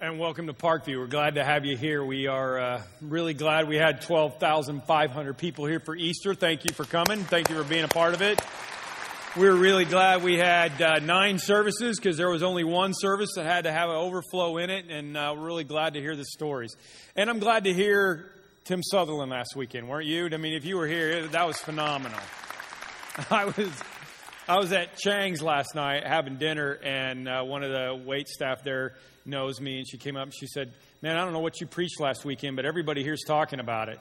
And welcome to Parkview. We're glad to have you here. We are uh, really glad we had 12,500 people here for Easter. Thank you for coming. Thank you for being a part of it. We're really glad we had uh, nine services because there was only one service that had to have an overflow in it. And uh, we're really glad to hear the stories. And I'm glad to hear Tim Sutherland last weekend, weren't you? I mean, if you were here, that was phenomenal. I was. I was at Chang's last night having dinner, and uh, one of the wait staff there knows me, and she came up and she said, Man, I don't know what you preached last weekend, but everybody here's talking about it.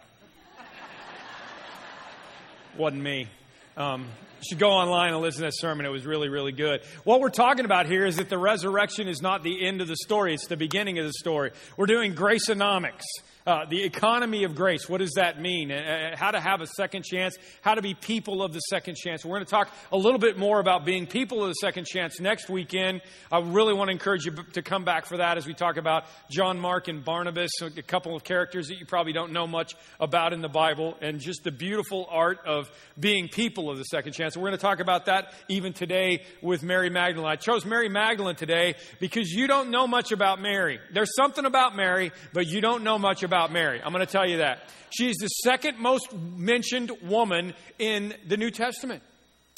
Wasn't me. Um, you should go online and listen to that sermon. It was really, really good. What we're talking about here is that the resurrection is not the end of the story, it's the beginning of the story. We're doing Graceonomics. Uh, the economy of grace. What does that mean? Uh, how to have a second chance? How to be people of the second chance? We're going to talk a little bit more about being people of the second chance next weekend. I really want to encourage you to come back for that as we talk about John Mark and Barnabas, a couple of characters that you probably don't know much about in the Bible, and just the beautiful art of being people of the second chance. We're going to talk about that even today with Mary Magdalene. I chose Mary Magdalene today because you don't know much about Mary. There's something about Mary, but you don't know much about about Mary. I'm going to tell you that. She's the second most mentioned woman in the New Testament.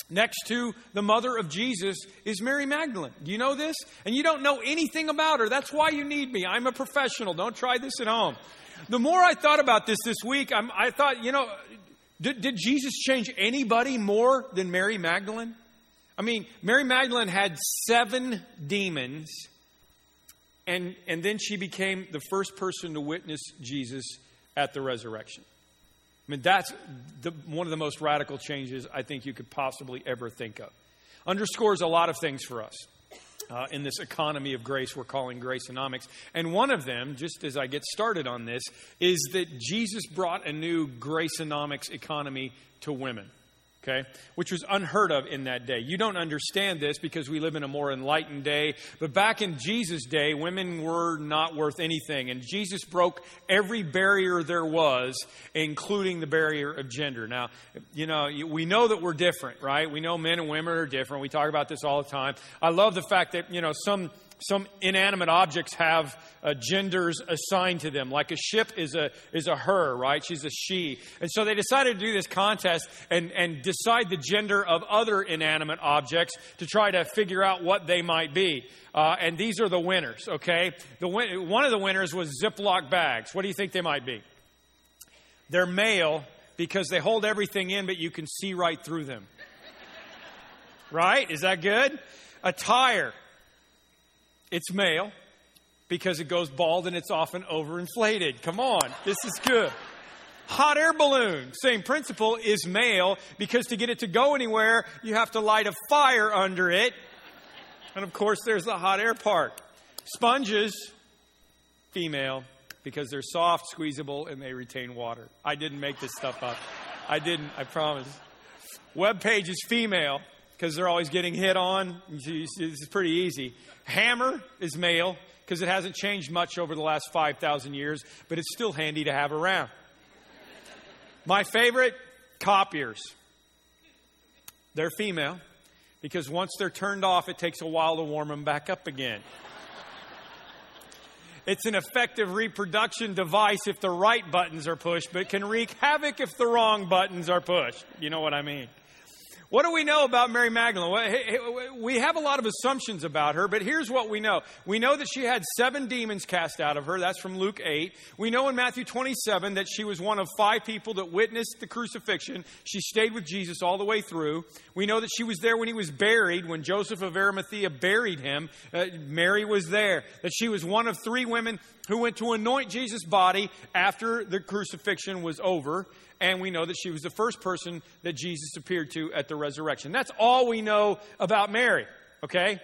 Next to the mother of Jesus is Mary Magdalene. Do you know this? And you don't know anything about her. That's why you need me. I'm a professional. Don't try this at home. The more I thought about this this week, I'm, i thought, you know, did, did Jesus change anybody more than Mary Magdalene? I mean, Mary Magdalene had seven demons and, and then she became the first person to witness Jesus at the resurrection. I mean, that's the, one of the most radical changes I think you could possibly ever think of. Underscores a lot of things for us. Uh, in this economy of grace we're calling Graceonomics. And one of them, just as I get started on this, is that Jesus brought a new Graceonomics economy to women okay, which was unheard of in that day. You don't understand this because we live in a more enlightened day, but back in Jesus' day, women were not worth anything, and Jesus broke every barrier there was, including the barrier of gender. Now, you know, we know that we're different, right? We know men and women are different. We talk about this all the time. I love the fact that, you know, some some inanimate objects have uh, genders assigned to them. Like a ship is a, is a her, right? She's a she. And so they decided to do this contest and, and decide the gender of other inanimate objects to try to figure out what they might be. Uh, and these are the winners, okay? The, one of the winners was Ziploc bags. What do you think they might be? They're male because they hold everything in, but you can see right through them. right? Is that good? A tire. It's male because it goes bald and it's often overinflated. Come on, this is good. Hot air balloon, same principle, is male because to get it to go anywhere, you have to light a fire under it. And of course, there's the hot air part. Sponges, female, because they're soft, squeezable, and they retain water. I didn't make this stuff up. I didn't, I promise. Web page is female because they're always getting hit on. This is pretty easy. Hammer is male because it hasn't changed much over the last 5,000 years, but it's still handy to have around. My favorite, copiers. They're female because once they're turned off, it takes a while to warm them back up again. It's an effective reproduction device if the right buttons are pushed, but can wreak havoc if the wrong buttons are pushed. You know what I mean? What do we know about Mary Magdalene? We have a lot of assumptions about her, but here's what we know. We know that she had seven demons cast out of her. That's from Luke 8. We know in Matthew 27 that she was one of five people that witnessed the crucifixion. She stayed with Jesus all the way through. We know that she was there when he was buried, when Joseph of Arimathea buried him. Uh, Mary was there. That she was one of three women who went to anoint Jesus' body after the crucifixion was over and we know that she was the first person that Jesus appeared to at the resurrection. That's all we know about Mary, okay?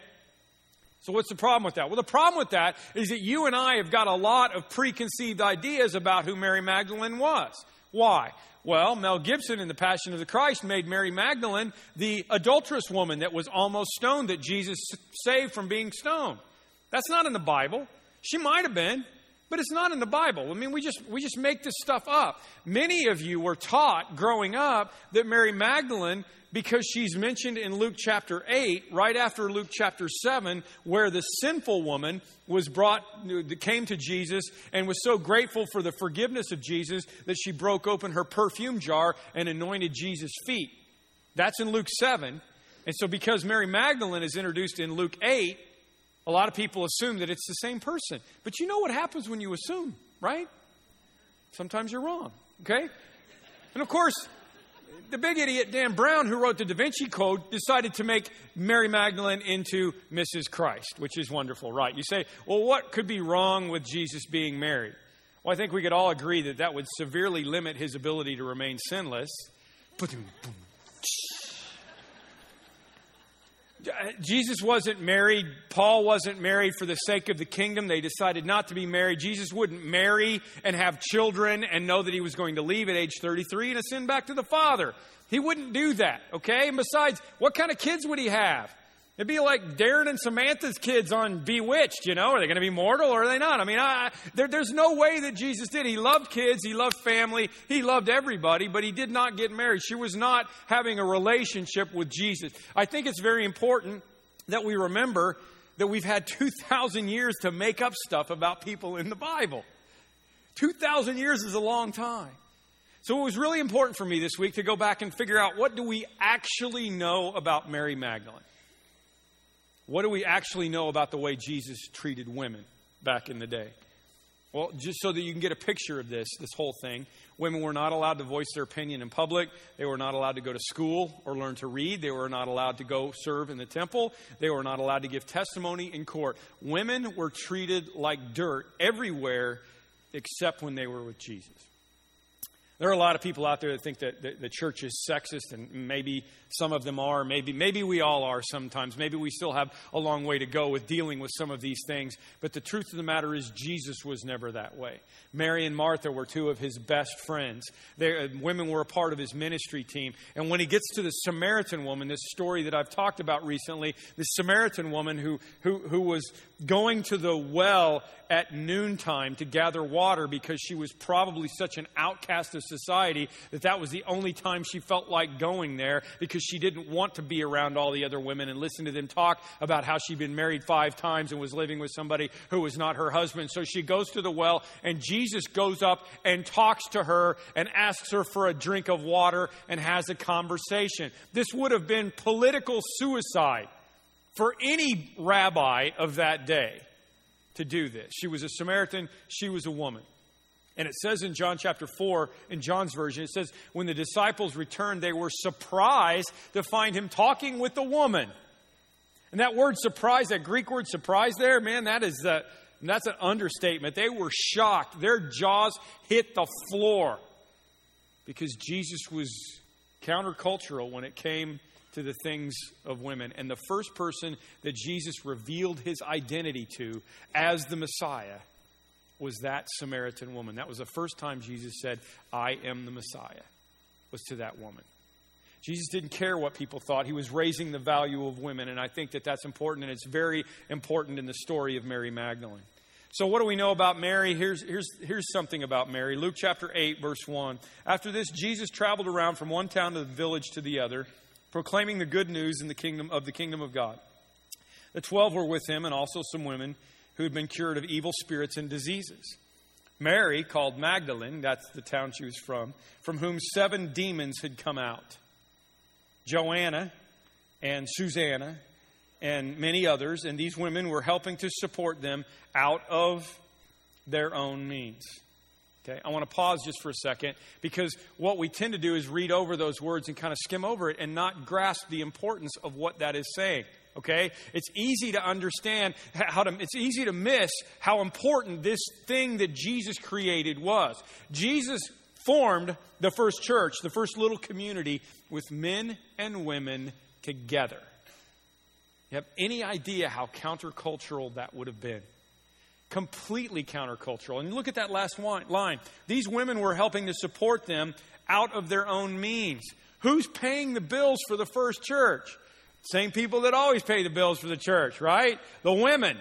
So, what's the problem with that? Well, the problem with that is that you and I have got a lot of preconceived ideas about who Mary Magdalene was. Why? Well, Mel Gibson in The Passion of the Christ made Mary Magdalene the adulterous woman that was almost stoned, that Jesus saved from being stoned. That's not in the Bible. She might have been. But it's not in the Bible. I mean, we just, we just make this stuff up. Many of you were taught growing up that Mary Magdalene, because she's mentioned in Luke chapter 8, right after Luke chapter 7, where the sinful woman was brought, came to Jesus and was so grateful for the forgiveness of Jesus that she broke open her perfume jar and anointed Jesus' feet. That's in Luke 7. And so, because Mary Magdalene is introduced in Luke 8, a lot of people assume that it's the same person. But you know what happens when you assume, right? Sometimes you're wrong, okay? And of course, the big idiot Dan Brown, who wrote the Da Vinci Code, decided to make Mary Magdalene into Mrs. Christ, which is wonderful, right? You say, well, what could be wrong with Jesus being married? Well, I think we could all agree that that would severely limit his ability to remain sinless. Jesus wasn't married. Paul wasn't married for the sake of the kingdom. They decided not to be married. Jesus wouldn't marry and have children and know that he was going to leave at age 33 and ascend back to the Father. He wouldn't do that, okay? And besides, what kind of kids would he have? It'd be like Darrin and Samantha's kids on Bewitched, you know? Are they going to be mortal or are they not? I mean, I, there, there's no way that Jesus did. He loved kids, he loved family, he loved everybody, but he did not get married. She was not having a relationship with Jesus. I think it's very important that we remember that we've had 2,000 years to make up stuff about people in the Bible. 2,000 years is a long time. So it was really important for me this week to go back and figure out what do we actually know about Mary Magdalene? What do we actually know about the way Jesus treated women back in the day? Well, just so that you can get a picture of this, this whole thing, women were not allowed to voice their opinion in public. They were not allowed to go to school or learn to read. They were not allowed to go serve in the temple. They were not allowed to give testimony in court. Women were treated like dirt everywhere except when they were with Jesus. There are a lot of people out there that think that the, the, church is sexist, and maybe some of them are. Maybe, maybe we all are sometimes. Maybe we still have a long way to go with dealing with some of these things. But the truth of the matter is, Jesus was never that way. Mary and Martha were two of his best friends. They, uh, women were a part of his ministry team. And when he gets to the Samaritan woman, this story that I've talked about recently, the Samaritan woman who, who, who was going to the well at noontime to gather water because she was probably such an outcast of society that that was the only time she felt like going there because she didn't want to be around all the other women and listen to them talk about how she'd been married five times and was living with somebody who was not her husband. So she goes to the well and Jesus goes up and talks to her and asks her for a drink of water and has a conversation. This would have been political suicide for any rabbi of that day to do this. She was a Samaritan, she was a woman. And it says in John chapter 4, in John's version, it says, when the disciples returned, they were surprised to find him talking with the woman. And that word surprise, that Greek word surprise there, man, that is the, that's an understatement. They were shocked. Their jaws hit the floor because Jesus was countercultural when it came to the things of women. And the first person that Jesus revealed his identity to as the Messiah was that Samaritan woman. That was the first time Jesus said, I am the Messiah, was to that woman. Jesus didn't care what people thought. He was raising the value of women, and I think that that's important, and it's very important in the story of Mary Magdalene. So, what do we know about Mary? Here's, here's, here's something about Mary. Luke chapter 8, verse 1. After this, Jesus traveled around from one town to the village to the other proclaiming the good news in the kingdom of the kingdom of God. The twelve were with him, and also some women who had been cured of evil spirits and diseases. Mary, called Magdalene, that's the town she was from, from whom seven demons had come out. Joanna and Susanna and many others, and these women were helping to support them out of their own means. Okay, I want to pause just for a second because what we tend to do is read over those words and kind of skim over it and not grasp the importance of what that is saying. Okay? It's easy to understand how to, it's easy to miss how important this thing that Jesus created was. Jesus formed the first church, the first little community with men and women together. You have any idea how countercultural that would have been? completely countercultural. And look at that last line. These women were helping to support them out of their own means. Who's paying the bills for the first church? Same people that always pay the bills for the church, right? The women.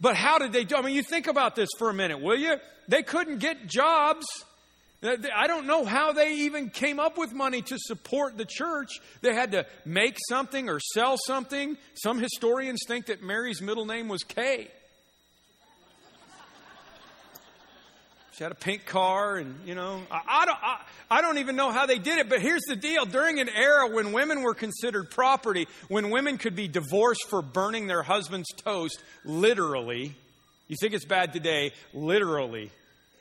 But how did they do? I mean, you think about this for a minute, will you? They couldn't get jobs. I don't know how they even came up with money to support the church. They had to make something or sell something. Some historians think that Mary's middle name was Kay. She had a pink car, and you know, I, I don't, I, I, don't even know how they did it. But here's the deal: during an era when women were considered property, when women could be divorced for burning their husband's toast, literally, you think it's bad today? Literally,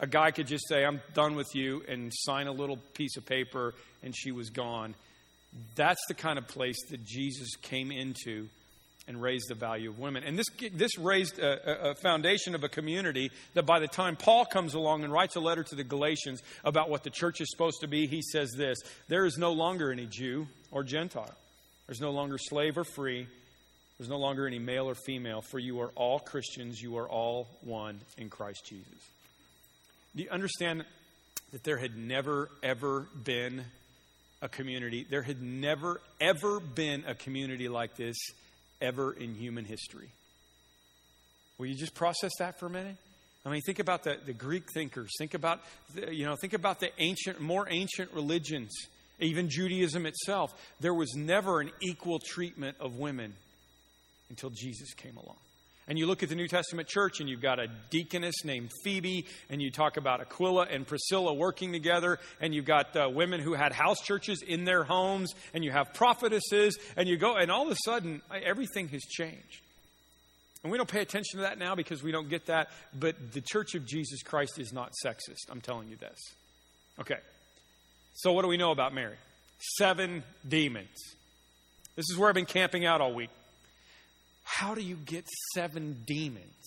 a guy could just say, "I'm done with you," and sign a little piece of paper, and she was gone. That's the kind of place that Jesus came into and raised the value of women. And this, this raised a, a, foundation of a community that by the time Paul comes along and writes a letter to the Galatians about what the church is supposed to be, he says this There is no longer any Jew or Gentile, there's no longer slave or free, there's no longer any male or female, for you are all Christians, you are all one in Christ Jesus. Do you understand that there had never, ever been a community? There had never, ever been a community like this ever in human history. Will you just process that for a minute? I mean, think about the, the Greek thinkers. Think about, the, you know, think about the ancient, more ancient religions, even Judaism itself. There was never an equal treatment of women until Jesus came along. And you look at the New Testament church, and you've got a deaconess named Phoebe, and you talk about Aquila and Priscilla working together, and you've got uh, women who had house churches in their homes, and you have prophetesses, and you go, and all of a sudden, everything has changed. And we don't pay attention to that now because we don't get that, but the church of Jesus Christ is not sexist. I'm telling you this. Okay. So, what do we know about Mary? Seven demons. This is where I've been camping out all week. How do you get seven demons?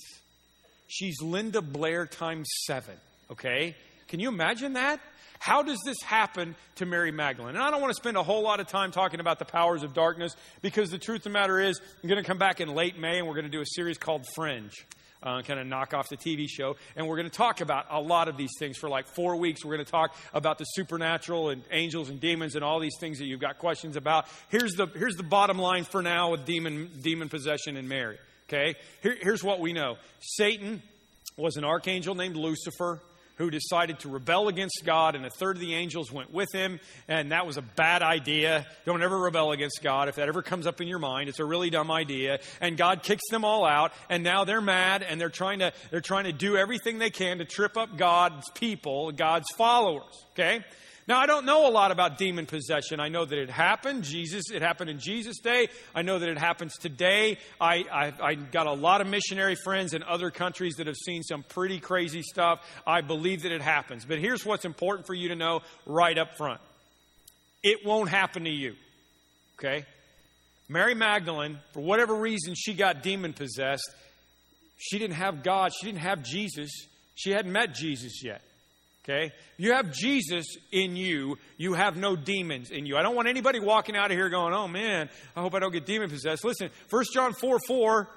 She's Linda Blair times seven, okay? Can you imagine that? How does this happen to Mary Magdalene? And I don't want to spend a whole lot of time talking about the powers of darkness because the truth of the matter is, I'm going to come back in late May and we're going to do a series called Fringe uh, kind of knock off the TV show. And we're going to talk about a lot of these things for like four weeks. We're going to talk about the supernatural and angels and demons and all these things that you've got questions about. Here's the, here's the bottom line for now with demon, demon possession and Mary. Okay? Here, here's what we know Satan was an archangel named Lucifer who decided to rebel against God, and a third of the angels went with him, and that was a bad idea. Don't ever rebel against God. If that ever comes up in your mind, it's a really dumb idea. And God kicks them all out, and now they're mad, and they're trying to, they're trying to do everything they can to trip up God's people, God's followers. Okay? Now, I don't know a lot about demon possession. I know that it happened. Jesus, it happened in Jesus' day. I know that it happens today. I, I, I got a lot of missionary friends in other countries that have seen some pretty crazy stuff. I believe that it happens. But here's what's important for you to know right up front it won't happen to you. Okay? Mary Magdalene, for whatever reason, she got demon possessed. She didn't have God, she didn't have Jesus, she hadn't met Jesus yet. Okay? You have Jesus in you. You have no demons in you. I don't want anybody walking out of here going, oh man, I hope I don't get demon possessed. Listen, 1 John 4 4,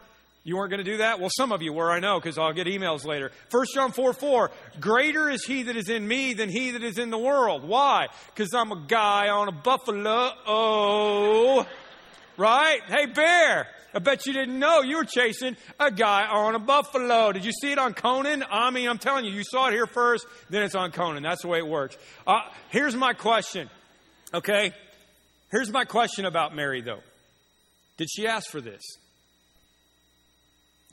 you weren't going to do that? Well, some of you were, I know, because I'll get emails later. 1 John 4 4, greater is he that is in me than he that is in the world. Why? Because I'm a guy on a buffalo. Oh, right? Hey, bear. I bet you didn't know you were chasing a guy on a buffalo. Did you see it on Conan? I mean, I'm telling you, you saw it here first, then it's on Conan. That's the way it works. Uh, here's my question. Okay? Here's my question about Mary, though. Did she ask for this?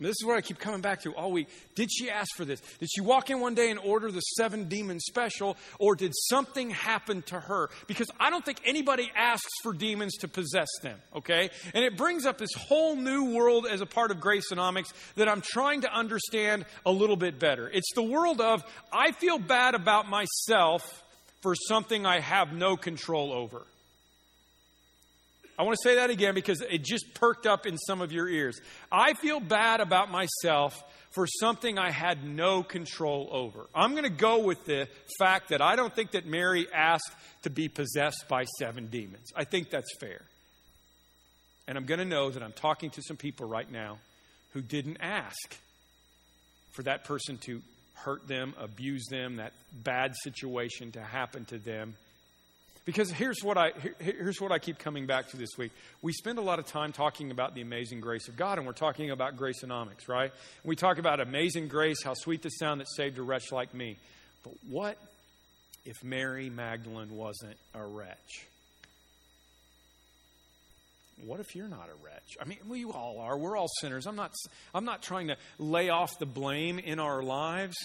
This is what I keep coming back to all week. Did she ask for this? Did she walk in one day and order the seven demon special, or did something happen to her? Because I don't think anybody asks for demons to possess them, okay? And it brings up this whole new world as a part of Graceonomics that I'm trying to understand a little bit better. It's the world of, I feel bad about myself for something I have no control over. I want to say that again because it just perked up in some of your ears. I feel bad about myself for something I had no control over. I'm going to go with the fact that I don't think that Mary asked to be possessed by seven demons. I think that's fair. And I'm going to know that I'm talking to some people right now who didn't ask for that person to hurt them, abuse them, that bad situation to happen to them Because here's what I here's what I keep coming back to this week. We spend a lot of time talking about the amazing grace of God, and we're talking about graceonomics, right? We talk about amazing grace, how sweet the sound that saved a wretch like me. But what if Mary Magdalene wasn't a wretch? What if you're not a wretch? I mean, we all are. We're all sinners. I'm not, I'm not trying to lay off the blame in our lives.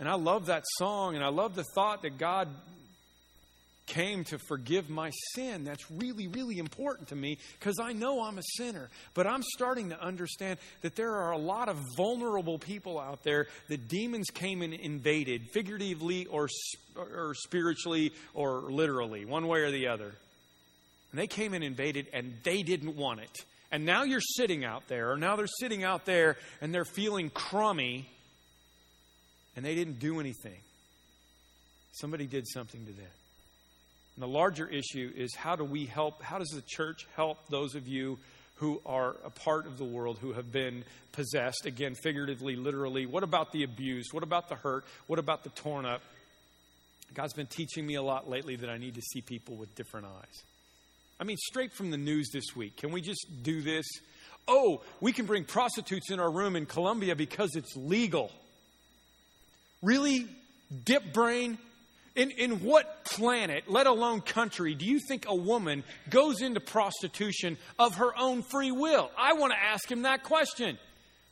And I love that song, and I love the thought that God came to forgive my sin. That's really, really important to me because I know I'm a sinner. But I'm starting to understand that there are a lot of vulnerable people out there that demons came and invaded, figuratively or, or spiritually or literally, one way or the other. And they came and invaded and they didn't want it. And now you're sitting out there, or now they're sitting out there and they're feeling crummy and they didn't do anything. Somebody did something to them. And the larger issue is how do we help, how does the church help those of you who are a part of the world who have been possessed, again, figuratively, literally? What about the abused? What about the hurt? What about the torn up? God's been teaching me a lot lately that I need to see people with different eyes. I mean, straight from the news this week. Can we just do this? Oh, we can bring prostitutes in our room in Colombia because it's legal. Really? Dip brain? In, in what planet, let alone country, do you think a woman goes into prostitution of her own free will? I want to ask him that question.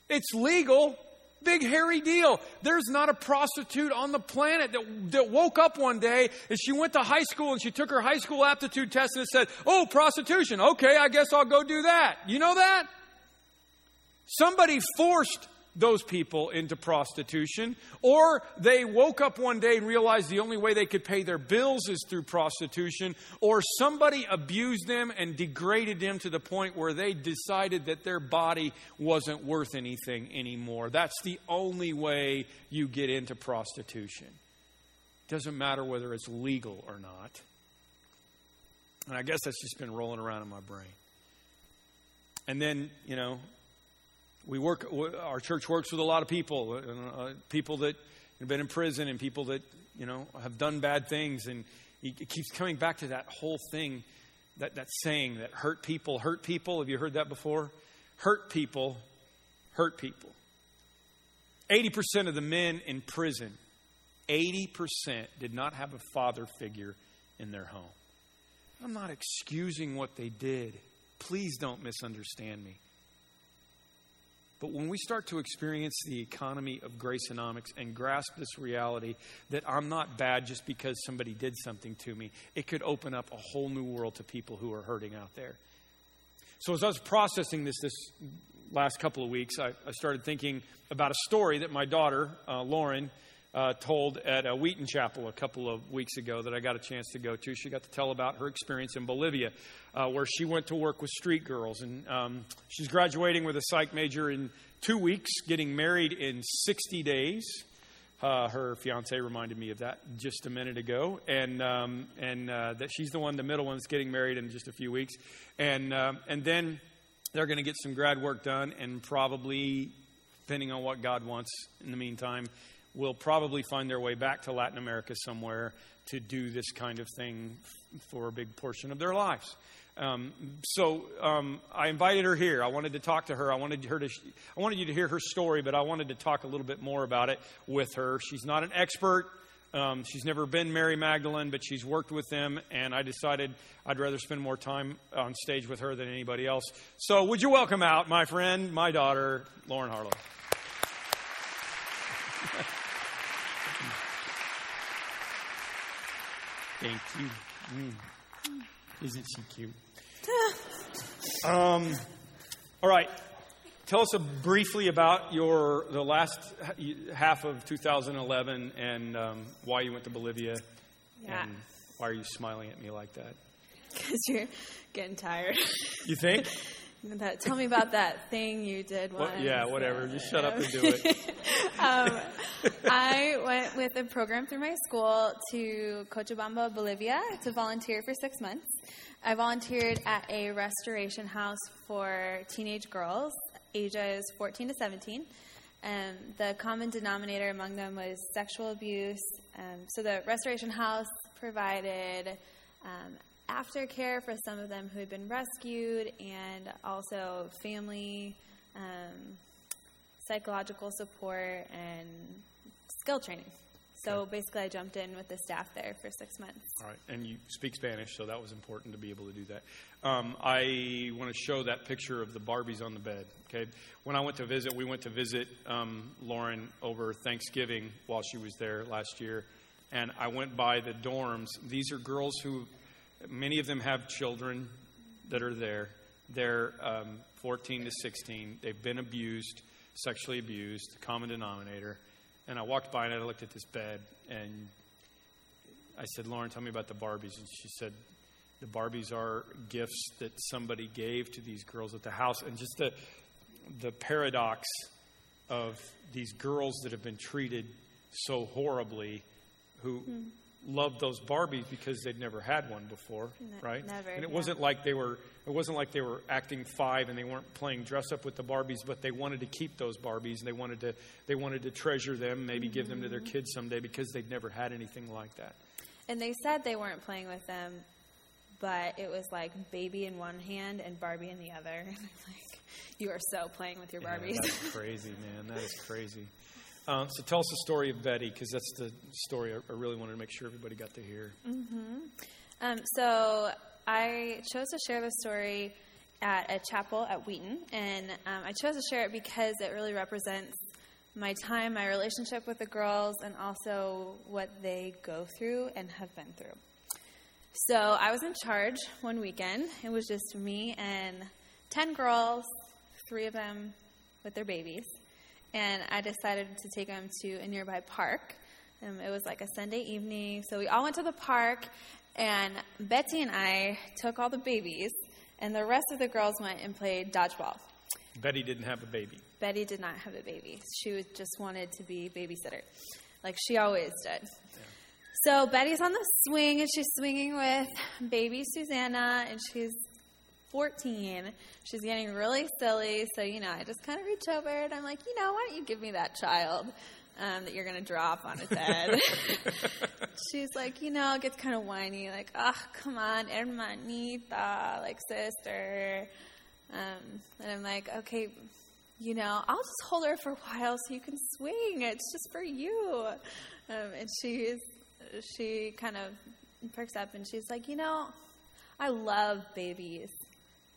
It's legal. Big hairy deal. There's not a prostitute on the planet that, that woke up one day and she went to high school and she took her high school aptitude test and it said, Oh, prostitution. Okay, I guess I'll go do that. You know that? Somebody forced those people into prostitution, or they woke up one day and realized the only way they could pay their bills is through prostitution, or somebody abused them and degraded them to the point where they decided that their body wasn't worth anything anymore. That's the only way you get into prostitution. Doesn't matter whether it's legal or not. And I guess that's just been rolling around in my brain. And then, you know, we work, our church works with a lot of people, uh, uh, people that have been in prison and people that, you know, have done bad things. And it keeps coming back to that whole thing, that, that saying that hurt people hurt people. Have you heard that before? Hurt people hurt people. 80% of the men in prison, 80% did not have a father figure in their home. I'm not excusing what they did. Please don't misunderstand me. But when we start to experience the economy of graceonomics and grasp this reality that I'm not bad just because somebody did something to me, it could open up a whole new world to people who are hurting out there. So as I was processing this this last couple of weeks, I, I started thinking about a story that my daughter, uh, Lauren, uh, told at a Wheaton Chapel a couple of weeks ago that I got a chance to go to. She got to tell about her experience in Bolivia, uh, where she went to work with street girls. And um, she's graduating with a psych major in two weeks, getting married in 60 days. Uh, her fiance reminded me of that just a minute ago, and um, and uh, that she's the one, the middle one, that's getting married in just a few weeks, and um, and then they're going to get some grad work done, and probably, depending on what God wants in the meantime, will probably find their way back to Latin America somewhere to do this kind of thing for a big portion of their lives. Um, so um, I invited her here. I wanted to talk to her. I wanted her to. I wanted you to hear her story, but I wanted to talk a little bit more about it with her. She's not an expert. Um, she's never been Mary Magdalene, but she's worked with them, and I decided I'd rather spend more time on stage with her than anybody else. So, would you welcome out my friend, my daughter, Lauren Harlow? Thank you. Mm. Isn't she cute? um, all right. Tell us a, briefly about your the last half of 2011 and um, why you went to Bolivia. Yeah. And why are you smiling at me like that? Because you're getting tired. You think? That, tell me about that thing you did once. What, yeah, whatever. Just shut up and do it. um, I went with a program through my school to Cochabamba, Bolivia, to volunteer for six months. I volunteered at a restoration house for teenage girls, ages 14 to 17. Um, the common denominator among them was sexual abuse. Um, so the Restoration House provided um, aftercare for some of them who had been rescued and also family, um, psychological support, and skill training. So Okay. basically, I jumped in with the staff there for six months. All right, and you speak Spanish, so that was important to be able to do that. Um, I want to show that picture of the Barbies on the bed. Okay, when I went to visit, we went to visit um, Lauren over Thanksgiving while she was there last year, and I went by the dorms. These are girls who, many of them have children that are there. They're um, 14 to 16. They've been abused, sexually abused, common denominator. And I walked by and I looked at this bed, and I said, Lauren, tell me about the Barbies. And she said, the Barbies are gifts that somebody gave to these girls at the house. And just the, the paradox of these girls that have been treated so horribly who hmm. Loved those Barbies because they'd never had one before, right? never, and it yeah. wasn't like they were it wasn't like they were acting five and they weren't playing dress up with the Barbies, but they wanted to keep those Barbies and they wanted to they wanted to treasure them, maybe give them to their Mm-hmm. kids someday because they'd never had anything like that. And they said they weren't playing with them, but it was like baby in one hand and Barbie in the other. And like, you are so playing with your Yeah, Barbies. that's crazy, man. That is crazy. Um, so tell us the story of Betty, because that's the story I, I really wanted to make sure everybody got to hear. Um, so I chose to share the story at a chapel at Wheaton, and um, I chose to share it because it really represents my time, my relationship with the girls, and also what they go through and have been through. So I was in charge one weekend. It was just me and 10 girls, three of them with their babies. And I decided to take them to a nearby park. Um, it was like a Sunday evening. So we all went to the park, and Betsy and I took all the babies, and the rest of the girls went and played dodgeball. Betty didn't have a baby. Betty did not have a baby. She was, just wanted to be babysitter, like she always did. So Betty's on the swing, and she's swinging with baby Susanna, and she's 14. She's getting really silly. So, you know, I just kind of reach over and I'm like, you know, why don't you give me that child um, that you're going to drop on its head? She's like, you know, gets kind of whiny, like, oh, come on, hermanita, like sister. Um, and I'm like, okay, you know, I'll just hold her for a while so you can swing. It's just for you. Um, and she's, she kind of perks up and she's like, you know, I love babies.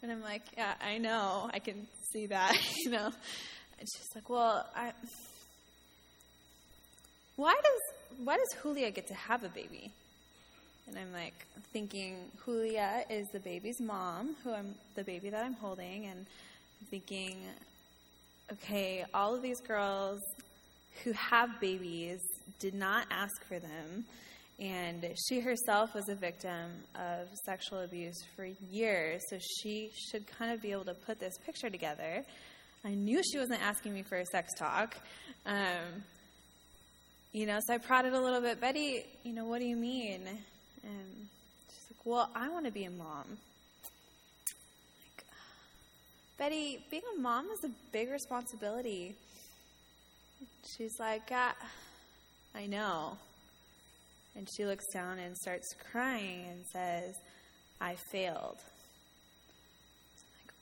And I'm like, yeah, I know. I can see that, you know. And she's like, well, I, why does why does Julia get to have a baby? And I'm like thinking Julia is the baby's mom, who I'm the baby that I'm holding, and I'm thinking, okay, all of these girls who have babies did not ask for them, and she herself was a victim of sexual abuse for years, so she should kind of be able to put this picture together. I knew she wasn't asking me for a sex talk. Um, you know, so I prodded a little bit, Betty, you know, what do you mean? And she's like, well, I want to be a mom. Like, Betty, being a mom is a big responsibility. She's like, I know. And she looks down and starts crying and says, I failed. I'm like,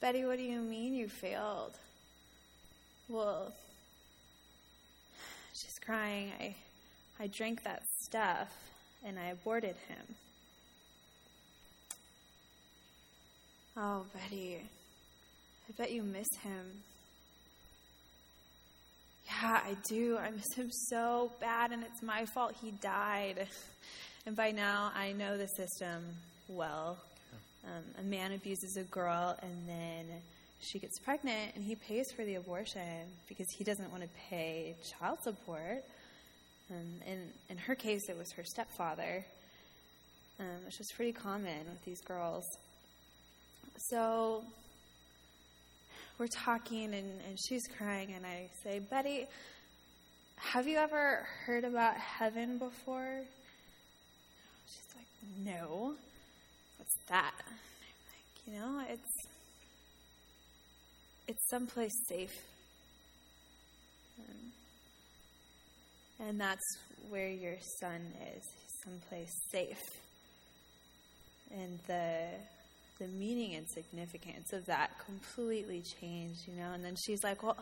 Betty, what do you mean you failed? Well, she's crying. I, I drank that stuff and I aborted him. Oh, Betty, I bet you miss him. Yeah, I do. I miss him so bad, and it's my fault he died. And by now, I know the system well. Um, a man abuses a girl, and then she gets pregnant, and he pays for the abortion because he doesn't want to pay child support. Um, in, in her case, it was her stepfather, um, which was pretty common with these girls. So we're talking, and, and she's crying, and I say, Betty, have you ever heard about heaven before? She's like, No. What's that? I'm like, you know, it's it's someplace safe. Um, and that's where your son is, someplace safe. And the the meaning and significance of that completely changed, you know. And then she's like, "Well,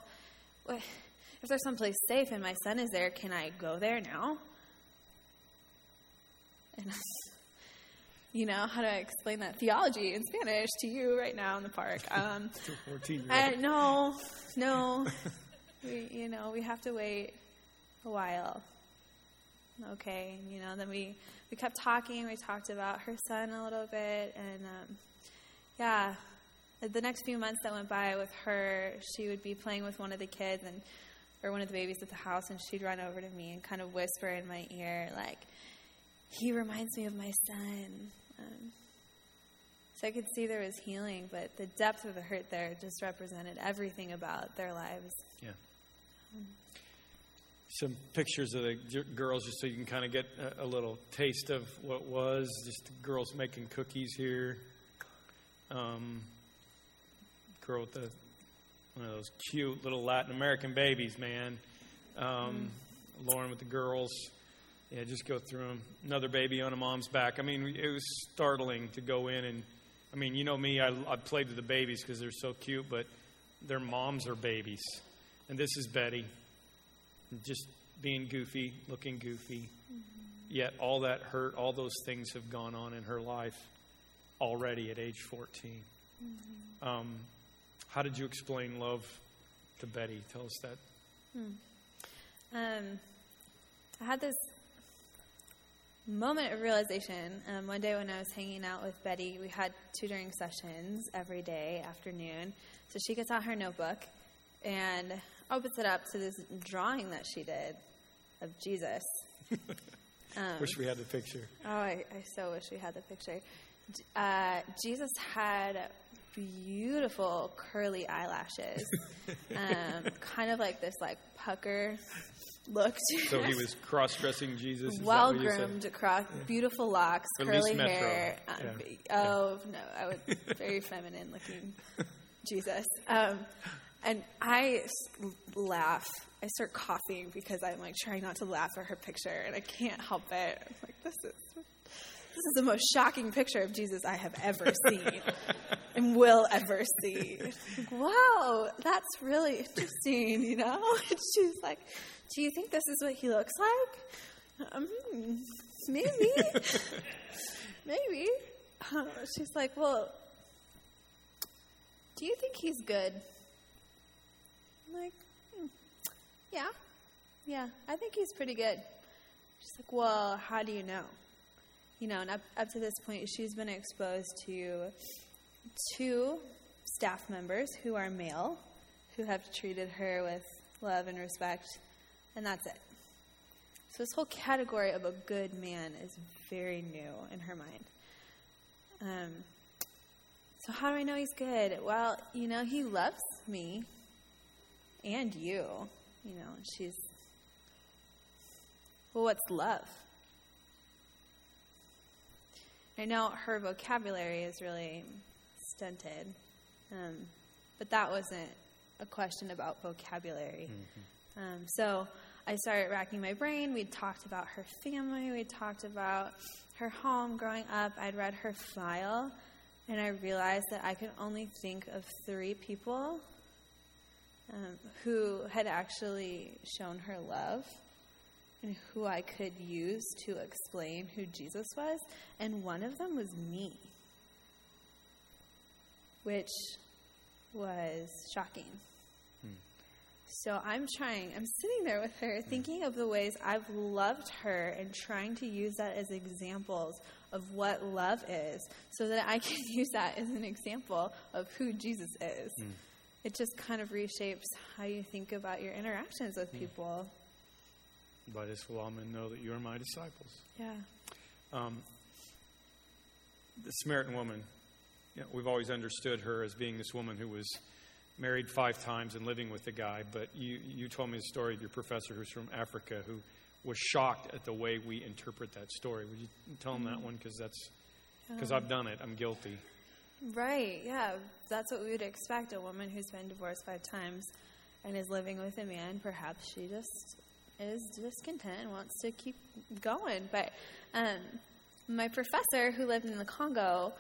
if there's someplace safe and my son is there, can I go there now?" And you know, how do I explain that theology in Spanish to you right now in the park? Um, I, no, no, we, you know, we have to wait a while. Okay, you know, then we we kept talking. We talked about her son a little bit, and um, yeah, the next few months that went by with her, she would be playing with one of the kids and or one of the babies at the house, and she'd run over to me and kind of whisper in my ear, like, "He reminds me of my son." Um, so I could see there was healing, but the depth of the hurt there just represented everything about their lives. Yeah. Um, Some pictures of the girls, just so you can kind of get a, a little taste of what was. Just girls making cookies here. Um, girl with the one of those cute little Latin American babies, man. Um, mm. Lauren with the girls. Yeah, just go through them. Another baby on a mom's back. I mean, it was startling to go in and, I mean, you know me, I, I played with the babies because they're so cute, but their moms are babies. And this is Betty, just being goofy, looking goofy. Mm-hmm. Yet all that hurt, all those things have gone on in her life already at age 14. Mm-hmm. Um, how did you explain love to Betty? Tell us that. Hmm. Um, I had this moment of realization. Um, one day when I was hanging out with Betty, we had tutoring sessions every day afternoon. So she gets out her notebook and opens it up to this drawing that she did of Jesus. Um, wish we had the picture. Oh, I, I so wish we had the picture. Uh, Jesus had beautiful curly eyelashes, um, kind of like this like pucker looked. So he was cross-dressing Jesus. well groomed, across beautiful locks, At curly hair. Um, yeah. Oh no, I would very feminine looking Jesus. Um, and I laugh. I start coughing because I'm like trying not to laugh at her picture, and I can't help it. I'm like, this is this is the most shocking picture of Jesus I have ever seen and will ever see. Wow, that's really interesting, you know? And she's like, Do you think this is what he looks like? Um, maybe. maybe. Uh, she's like, Well, do you think he's good? I'm like, hmm, Yeah. Yeah, I think he's pretty good. She's like, Well, how do you know? You know, and up, up to this point, she's been exposed to two staff members who are male, who have treated her with love and respect, and that's it. So this whole category of a good man is very new in her mind. Um, so how do I know he's good? Well, you know, he loves me and you. You know, she's. Well, what's love? I know her vocabulary is really stunted, um, but that wasn't a question about vocabulary. Mm-hmm. Um, so I started racking my brain. We'd talked about her family, we'd talked about her home growing up. I'd read her file, and I realized that I could only think of three people um, who had actually shown her love and who I could use to explain who Jesus was, and one of them was me, which was shocking. Hmm. So I'm trying, I'm sitting there with her thinking of the ways I've loved her and trying to use that as examples of what love is so that I can use that as an example of who Jesus is. Hmm. It just kind of reshapes how you think about your interactions with hmm. people. By this will all men know that you are my disciples. Yeah. Um, the Samaritan woman, you know, we've always understood her as being this woman who was married five times and living with a guy, but you, you told me the story of your professor who's from Africa who was shocked at the way we interpret that story. Would you tell him that mm-hmm. one? Because that's because um, I've done it. I'm guilty. Right. Yeah. That's what we would expect a woman who's been divorced five times and is living with a man, perhaps she just is discontent and wants to keep going. But um, my professor, who lived in the Congo,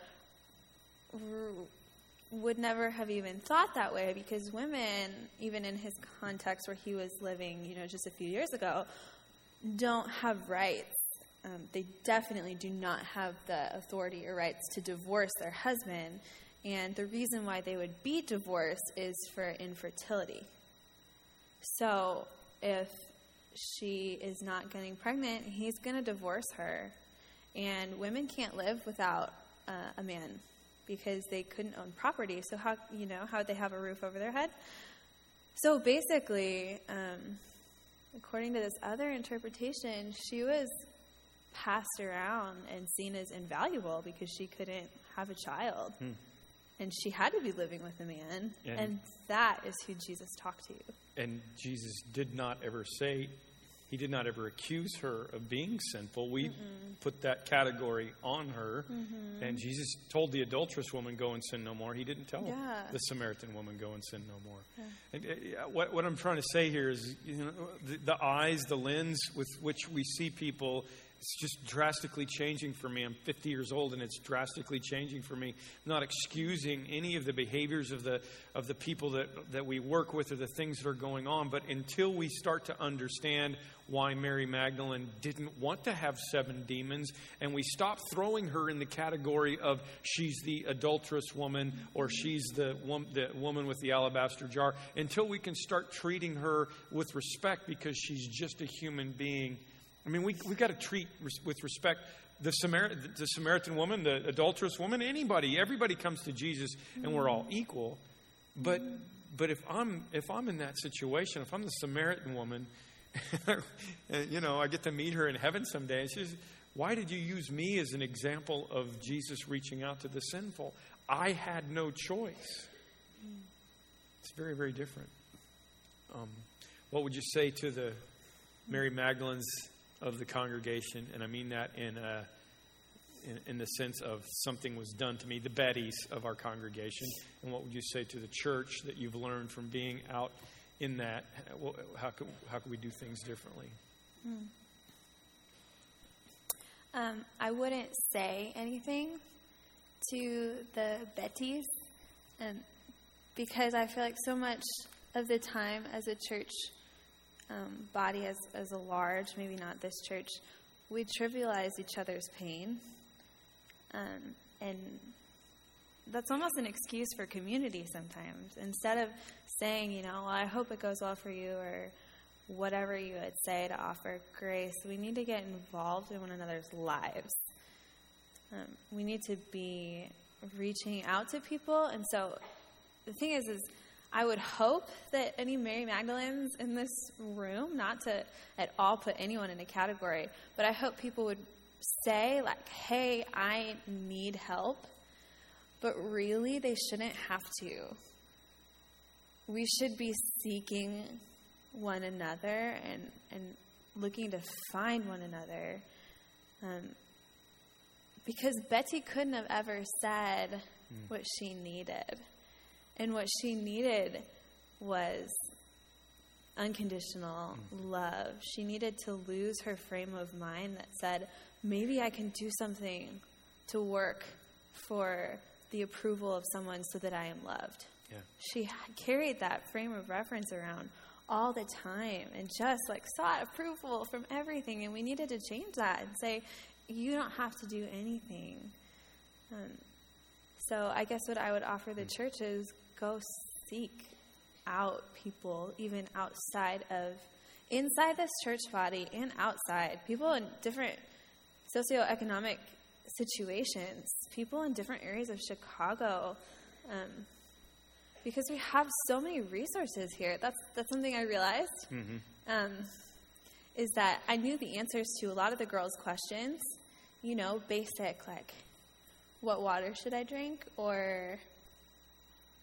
would never have even thought that way because women, even in his context where he was living, you know, just a few years ago, don't have rights. Um, they definitely do not have the authority or rights to divorce their husband. And the reason why they would be divorced is for infertility. So if she is not getting pregnant, he's going to divorce her. And women can't live without uh, a man because they couldn't own property. So how you know how would they have a roof over their head? So basically, um, according to this other interpretation, she was passed around and seen as invaluable because she couldn't have a child. Hmm. And she had to be living with a man. And, and that is who Jesus talked to. And Jesus did not ever say, he did not ever accuse her of being sinful. We Mm-mm. put that category on her. Mm-hmm. And Jesus told the adulterous woman, Go and sin no more. He didn't tell yeah. the Samaritan woman, Go and sin no more. Yeah. And, uh, what, what I'm trying to say here is you know, the, the eyes, the lens with which we see people it's just drastically changing for me. I'm 50 years old and it's drastically changing for me. I'm not excusing any of the behaviors of the, of the people that, that we work with or the things that are going on, but until we start to understand why Mary Magdalene didn't want to have seven demons and we stop throwing her in the category of she's the adulterous woman or she's the, the woman with the alabaster jar, until we can start treating her with respect because she's just a human being I mean, we, we've got to treat with respect the, Samar- the Samaritan woman, the adulterous woman, anybody. Everybody comes to Jesus and we're all equal. But, but if, I'm, if I'm in that situation, if I'm the Samaritan woman, you know, I get to meet her in heaven someday, and she says, Why did you use me as an example of Jesus reaching out to the sinful? I had no choice. It's very, very different. Um, what would you say to the Mary Magdalene's of the congregation, and I mean that in, a, in, in the sense of something was done to me, the Bettys of our congregation. And what would you say to the church that you've learned from being out in that? How could, how could we do things differently? Hmm. Um, I wouldn't say anything to the Bettys um, because I feel like so much of the time as a church um, body as, as a large, maybe not this church, we trivialize each other's pain. Um, and that's almost an excuse for community sometimes. Instead of saying, you know, well, I hope it goes well for you or whatever you would say to offer grace, we need to get involved in one another's lives. Um, we need to be reaching out to people. And so the thing is, is I would hope that any Mary Magdalenes in this room, not to at all put anyone in a category, but I hope people would say, like, hey, I need help. But really, they shouldn't have to. We should be seeking one another and, and looking to find one another. Um, because Betty couldn't have ever said mm. what she needed. And what she needed was unconditional mm. love. She needed to lose her frame of mind that said, maybe I can do something to work for the approval of someone so that I am loved. Yeah. She carried that frame of reference around all the time and just like sought approval from everything. And we needed to change that and say, you don't have to do anything. Um, so I guess what I would offer the mm. church is go seek out people, even outside of, inside this church body and outside, people in different socioeconomic situations, people in different areas of Chicago. Um, because we have so many resources here. That's that's something I realized. Mm-hmm. Um, is that I knew the answers to a lot of the girls' questions. You know, basic like, what water should I drink, or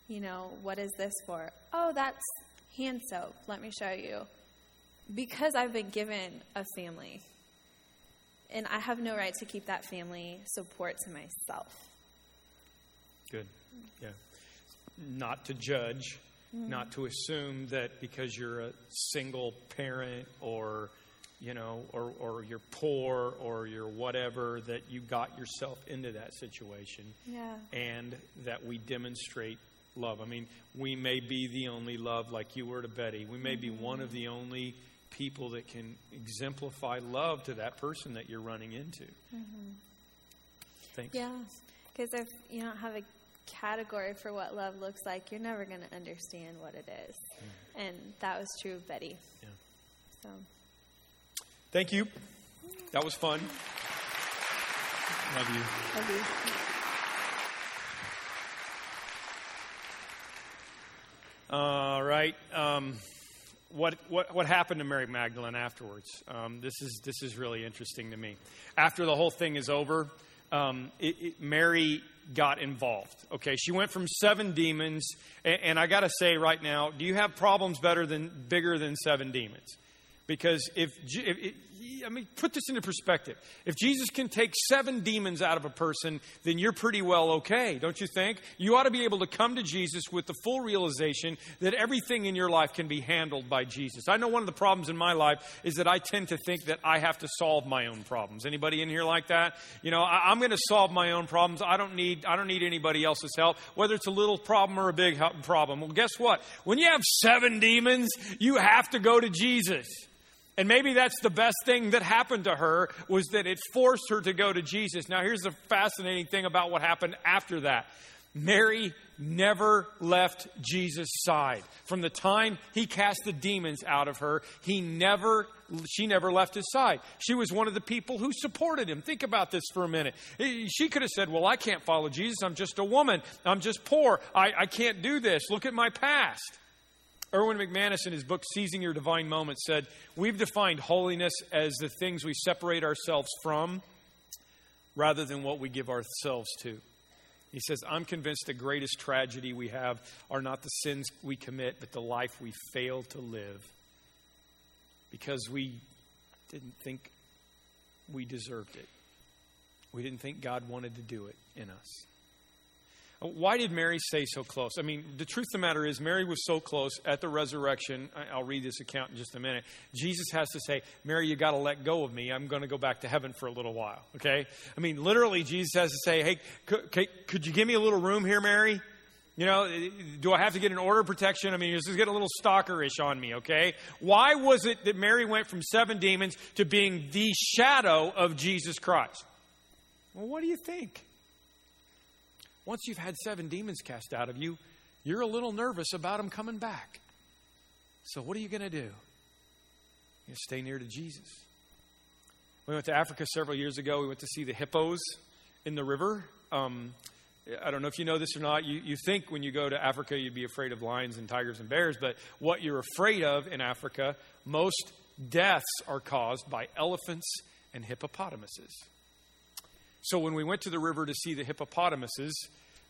you know, what is this for? Oh, that's hand soap. Let me show you. Because I've been given a family, and I have no right to keep that family support to myself. Good. Yeah. Not to judge. Mm. not to assume that because you're a single parent or you know, or, or you're poor or you're whatever, that you got yourself into that situation. Yeah. And that we demonstrate love. I mean, we may be the only love like you were to Betty. We may be one of the mm-hmm. only people that can exemplify love to that person that you're running into. Mm-hmm. Thanks. Yeah. Because if you don't have a category for what love looks like, you're never going to understand what it is. Mm. And that was true of Betty. Yeah. So, Thank you. That was fun. Love you. love you. All right. Um, what, what, what happened to Mary Magdalene afterwards? Um, this, is, this is really interesting to me. After the whole thing is over, um, it, it, Mary got involved. Okay, she went from seven demons, and, and I got to say right now, do you have problems better than bigger than seven demons? Because if, if, I mean, put this into perspective. If Jesus can take seven demons out of a person, then you're pretty well okay, don't you think? You ought to be able to come to Jesus with the full realization that everything in your life can be handled by Jesus. I know one of the problems in my life is that I tend to think that I have to solve my own problems. Anybody in here like that? You know, I, I'm going to solve my own problems. I don't need I don't need anybody else's help, whether it's a little problem or a big problem. Well, guess what? When you have seven demons, you have to go to Jesus. And maybe that's the best thing that happened to her was that it forced her to go to Jesus. Now, here's the fascinating thing about what happened after that. Mary never left Jesus' side. From the time he cast the demons out of her, he never she never left his side. She was one of the people who supported him. Think about this for a minute. She could have said, Well, I can't follow Jesus. I'm just a woman. I'm just poor. I, I can't do this. Look at my past. Erwin McManus, in his book Seizing Your Divine Moment, said, We've defined holiness as the things we separate ourselves from rather than what we give ourselves to. He says, I'm convinced the greatest tragedy we have are not the sins we commit, but the life we fail to live because we didn't think we deserved it. We didn't think God wanted to do it in us. Why did Mary stay so close? I mean, the truth of the matter is, Mary was so close at the resurrection. I'll read this account in just a minute. Jesus has to say, Mary, you got to let go of me. I'm going to go back to heaven for a little while. Okay? I mean, literally, Jesus has to say, hey, could, could you give me a little room here, Mary? You know, do I have to get an order of protection? I mean, this is getting a little stalkerish on me, okay? Why was it that Mary went from seven demons to being the shadow of Jesus Christ? Well, what do you think? Once you've had seven demons cast out of you, you're a little nervous about them coming back. So, what are you going to do? You stay near to Jesus. We went to Africa several years ago. We went to see the hippos in the river. Um, I don't know if you know this or not. You, you think when you go to Africa, you'd be afraid of lions and tigers and bears, but what you're afraid of in Africa, most deaths are caused by elephants and hippopotamuses. So when we went to the river to see the hippopotamuses,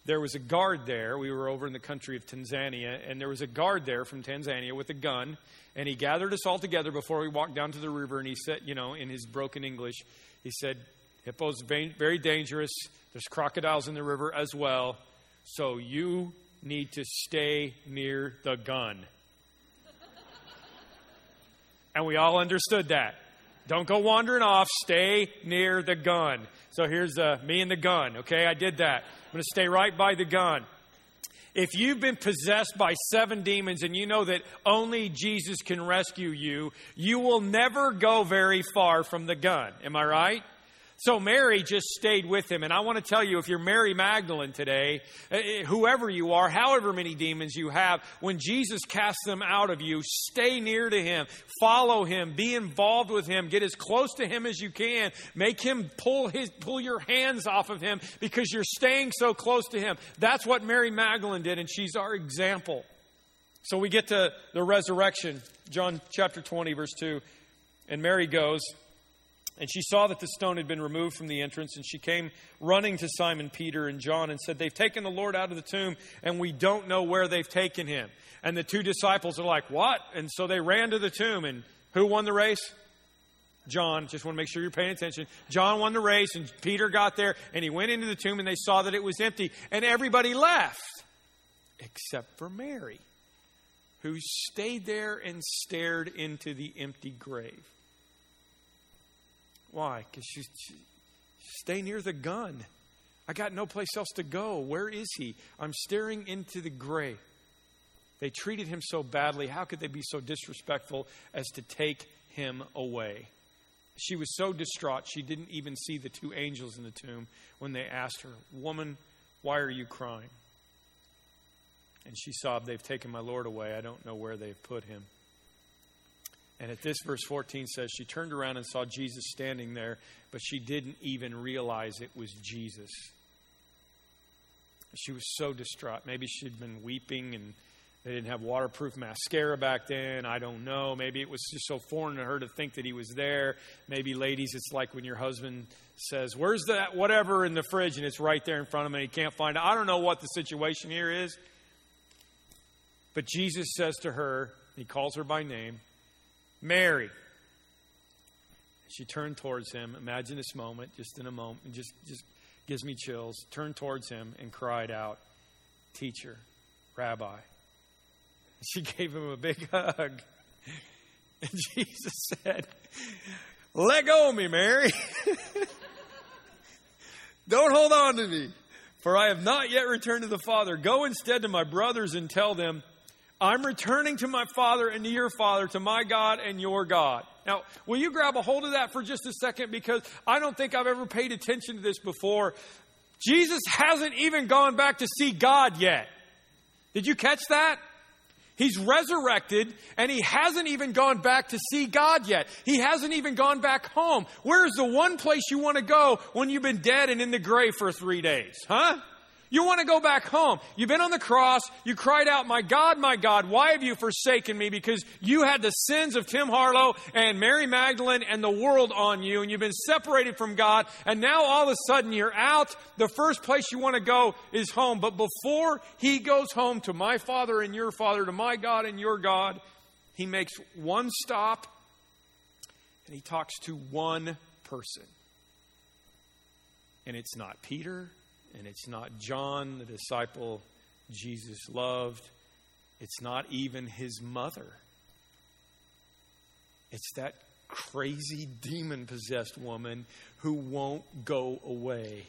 there was a guard there. We were over in the country of Tanzania, and there was a guard there from Tanzania with a gun, and he gathered us all together before we walked down to the river, and he said, you know, in his broken English, he said, Hippos very dangerous. There's crocodiles in the river as well. So you need to stay near the gun. and we all understood that. Don't go wandering off. Stay near the gun. So here's uh, me and the gun. Okay, I did that. I'm going to stay right by the gun. If you've been possessed by seven demons and you know that only Jesus can rescue you, you will never go very far from the gun. Am I right? So Mary just stayed with him. And I want to tell you, if you're Mary Magdalene today, eh, eh, whoever you are, however many demons you have, when Jesus casts them out of you, stay near to him, follow him, be involved with him, get as close to him as you can. Make him pull his, pull your hands off of him because you're staying so close to him. That's what Mary Magdalene did, and she's our example. So we get to the resurrection, John chapter 20, verse 2. And Mary goes, and she saw that the stone had been removed from the entrance, and she came running to Simon Peter and John and said, They've taken the Lord out of the tomb, and we don't know where they've taken him. And the two disciples are like, What? And so they ran to the tomb, and who won the race? John, just want to make sure you're paying attention. John won the race, and Peter got there, and he went into the tomb, and they saw that it was empty, and everybody left except for Mary. who stayed there and stared into the empty grave. Why? Because she, stay near the gun. I got no place else to go. Where is he? I'm staring into the grave. They treated him so badly. How could they be so disrespectful as to take him away? She was so distraught, she didn't even see the two angels in the tomb when they asked her, Woman, why are you crying? And she sobbed, They've taken my Lord away. I don't know where they've put him. And at this, verse 14 says, She turned around and saw Jesus standing there, but she didn't even realize it was Jesus. She was so distraught. Maybe she'd been weeping and they didn't have waterproof mascara back then. I don't know. Maybe it was just so foreign to her to think that he was there. Maybe, ladies, it's like when your husband says, Where's that whatever in the fridge? And it's right there in front of him and he can't find it. I don't know what the situation here is. But Jesus says to her, He calls her by name, Mary. She turned towards him. Imagine this moment, just in a moment, just, just gives me chills. Turned towards him and cried out, Teacher, Rabbi. She gave him a big hug. And Jesus said, Let go of me, Mary. Don't hold on to me, for I have not yet returned to the Father. Go instead to my brothers and tell them, I'm returning to my Father and to your Father, to my God and your God. Now, will you grab a hold of that for just a second? Because I don't think I've ever paid attention to this before. Jesus hasn't even gone back to see God yet. Did you catch that? He's resurrected and he hasn't even gone back to see God yet. He hasn't even gone back home. Where's the one place you want to go when you've been dead and in the grave for three days? Huh? You want to go back home. You've been on the cross. You cried out, My God, my God, why have you forsaken me? Because you had the sins of Tim Harlow and Mary Magdalene and the world on you, and you've been separated from God. And now all of a sudden you're out. The first place you want to go is home. But before he goes home to my Father and your Father, to my God and your God, he makes one stop and he talks to one person. And it's not Peter and it's not John, the disciple Jesus loved. It's not even his mother. It's that crazy demon possessed woman who won't go away.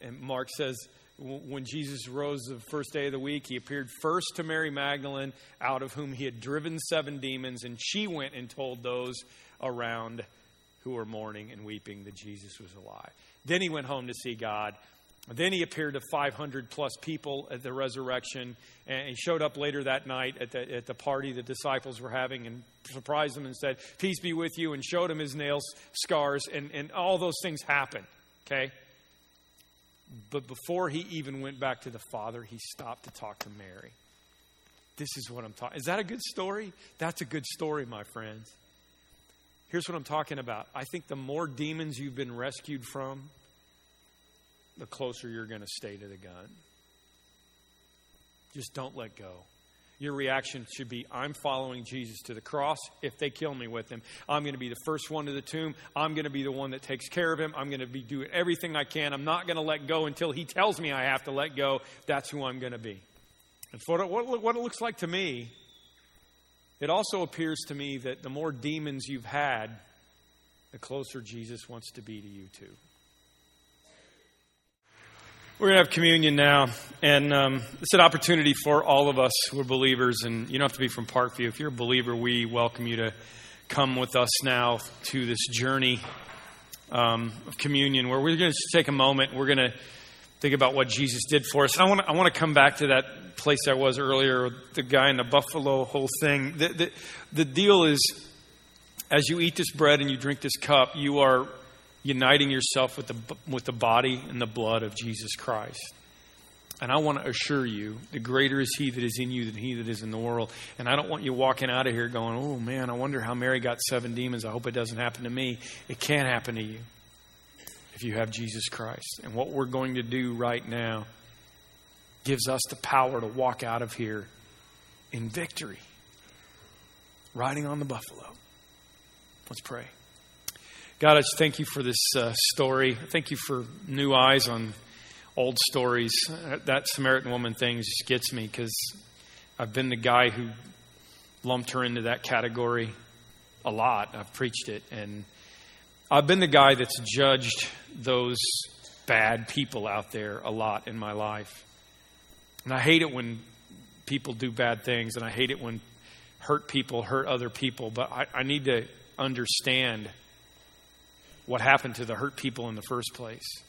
And Mark says, when Jesus rose the first day of the week, he appeared first to Mary Magdalene, out of whom he had driven seven demons, and she went and told those around who were mourning and weeping that Jesus was alive. Then he went home to see God. Then he appeared to 500 plus people at the resurrection, and he showed up later that night at the, at the party the disciples were having and surprised them and said, Peace be with you, and showed him his nails, scars, and, and all those things happened. Okay? But before he even went back to the Father, he stopped to talk to Mary. This is what I'm talking. Is that a good story? That's a good story, my friends. Here's what I'm talking about. I think the more demons you've been rescued from, the closer you're going to stay to the gun. Just don't let go. Your reaction should be I'm following Jesus to the cross. If they kill me with him, I'm going to be the first one to the tomb. I'm going to be the one that takes care of him. I'm going to be doing everything I can. I'm not going to let go until he tells me I have to let go. That's who I'm going to be. And for what, what it looks like to me it also appears to me that the more demons you've had, the closer Jesus wants to be to you, too. We're going to have communion now, and um, it's an opportunity for all of us who are believers, and you don't have to be from Parkview. If you're a believer, we welcome you to come with us now to this journey um, of communion where we're going to take a moment. We're going to think about what Jesus did for us. I want to, I want to come back to that place I was earlier, the guy in the buffalo whole thing. The, the, the deal is, as you eat this bread and you drink this cup, you are uniting yourself with the, with the body and the blood of Jesus Christ. And I want to assure you, the greater is He that is in you than He that is in the world. And I don't want you walking out of here going, oh man, I wonder how Mary got seven demons. I hope it doesn't happen to me. It can't happen to you if you have Jesus Christ. And what we're going to do right now gives us the power to walk out of here in victory, riding on the buffalo. Let's pray. God, I just thank you for this uh, story. Thank you for new eyes on old stories. That Samaritan woman thing just gets me because I've been the guy who lumped her into that category a lot. I've preached it. And I've been the guy that's judged those bad people out there a lot in my life. And I hate it when people do bad things, and I hate it when hurt people hurt other people. But I, I need to understand what happened to the hurt people in the first place.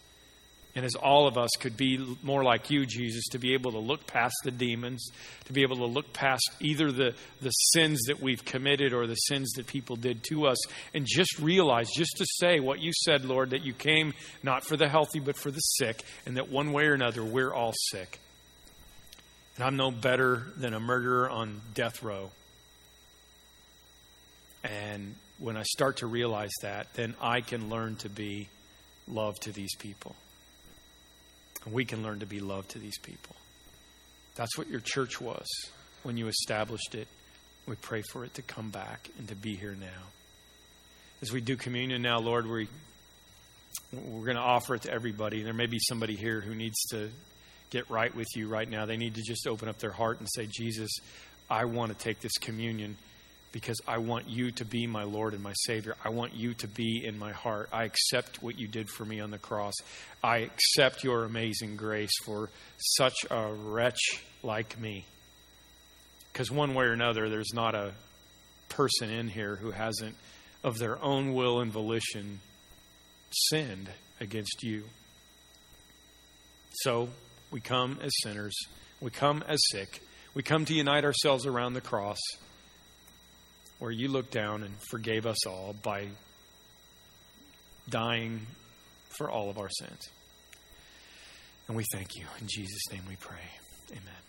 And as all of us could be more like you, Jesus, to be able to look past the demons, to be able to look past either the, the sins that we've committed or the sins that people did to us, and just realize, just to say what you said, Lord, that you came not for the healthy, but for the sick, and that one way or another, we're all sick. And I'm no better than a murderer on death row. And when I start to realize that, then I can learn to be love to these people. And we can learn to be love to these people. That's what your church was when you established it. We pray for it to come back and to be here now. As we do communion now, Lord, we, we're going to offer it to everybody. There may be somebody here who needs to get right with you right now. They need to just open up their heart and say, Jesus, I want to take this communion because I want you to be my Lord and my Savior. I want you to be in my heart. I accept what you did for me on the cross. I accept your amazing grace for such a wretch like me. Because one way or another, there's not a person in here who hasn't, of their own will and volition, sinned against you. So we come as sinners, we come as sick, we come to unite ourselves around the cross where you looked down and forgave us all by dying for all of our sins. And we thank you. In Jesus' name we pray. Amen.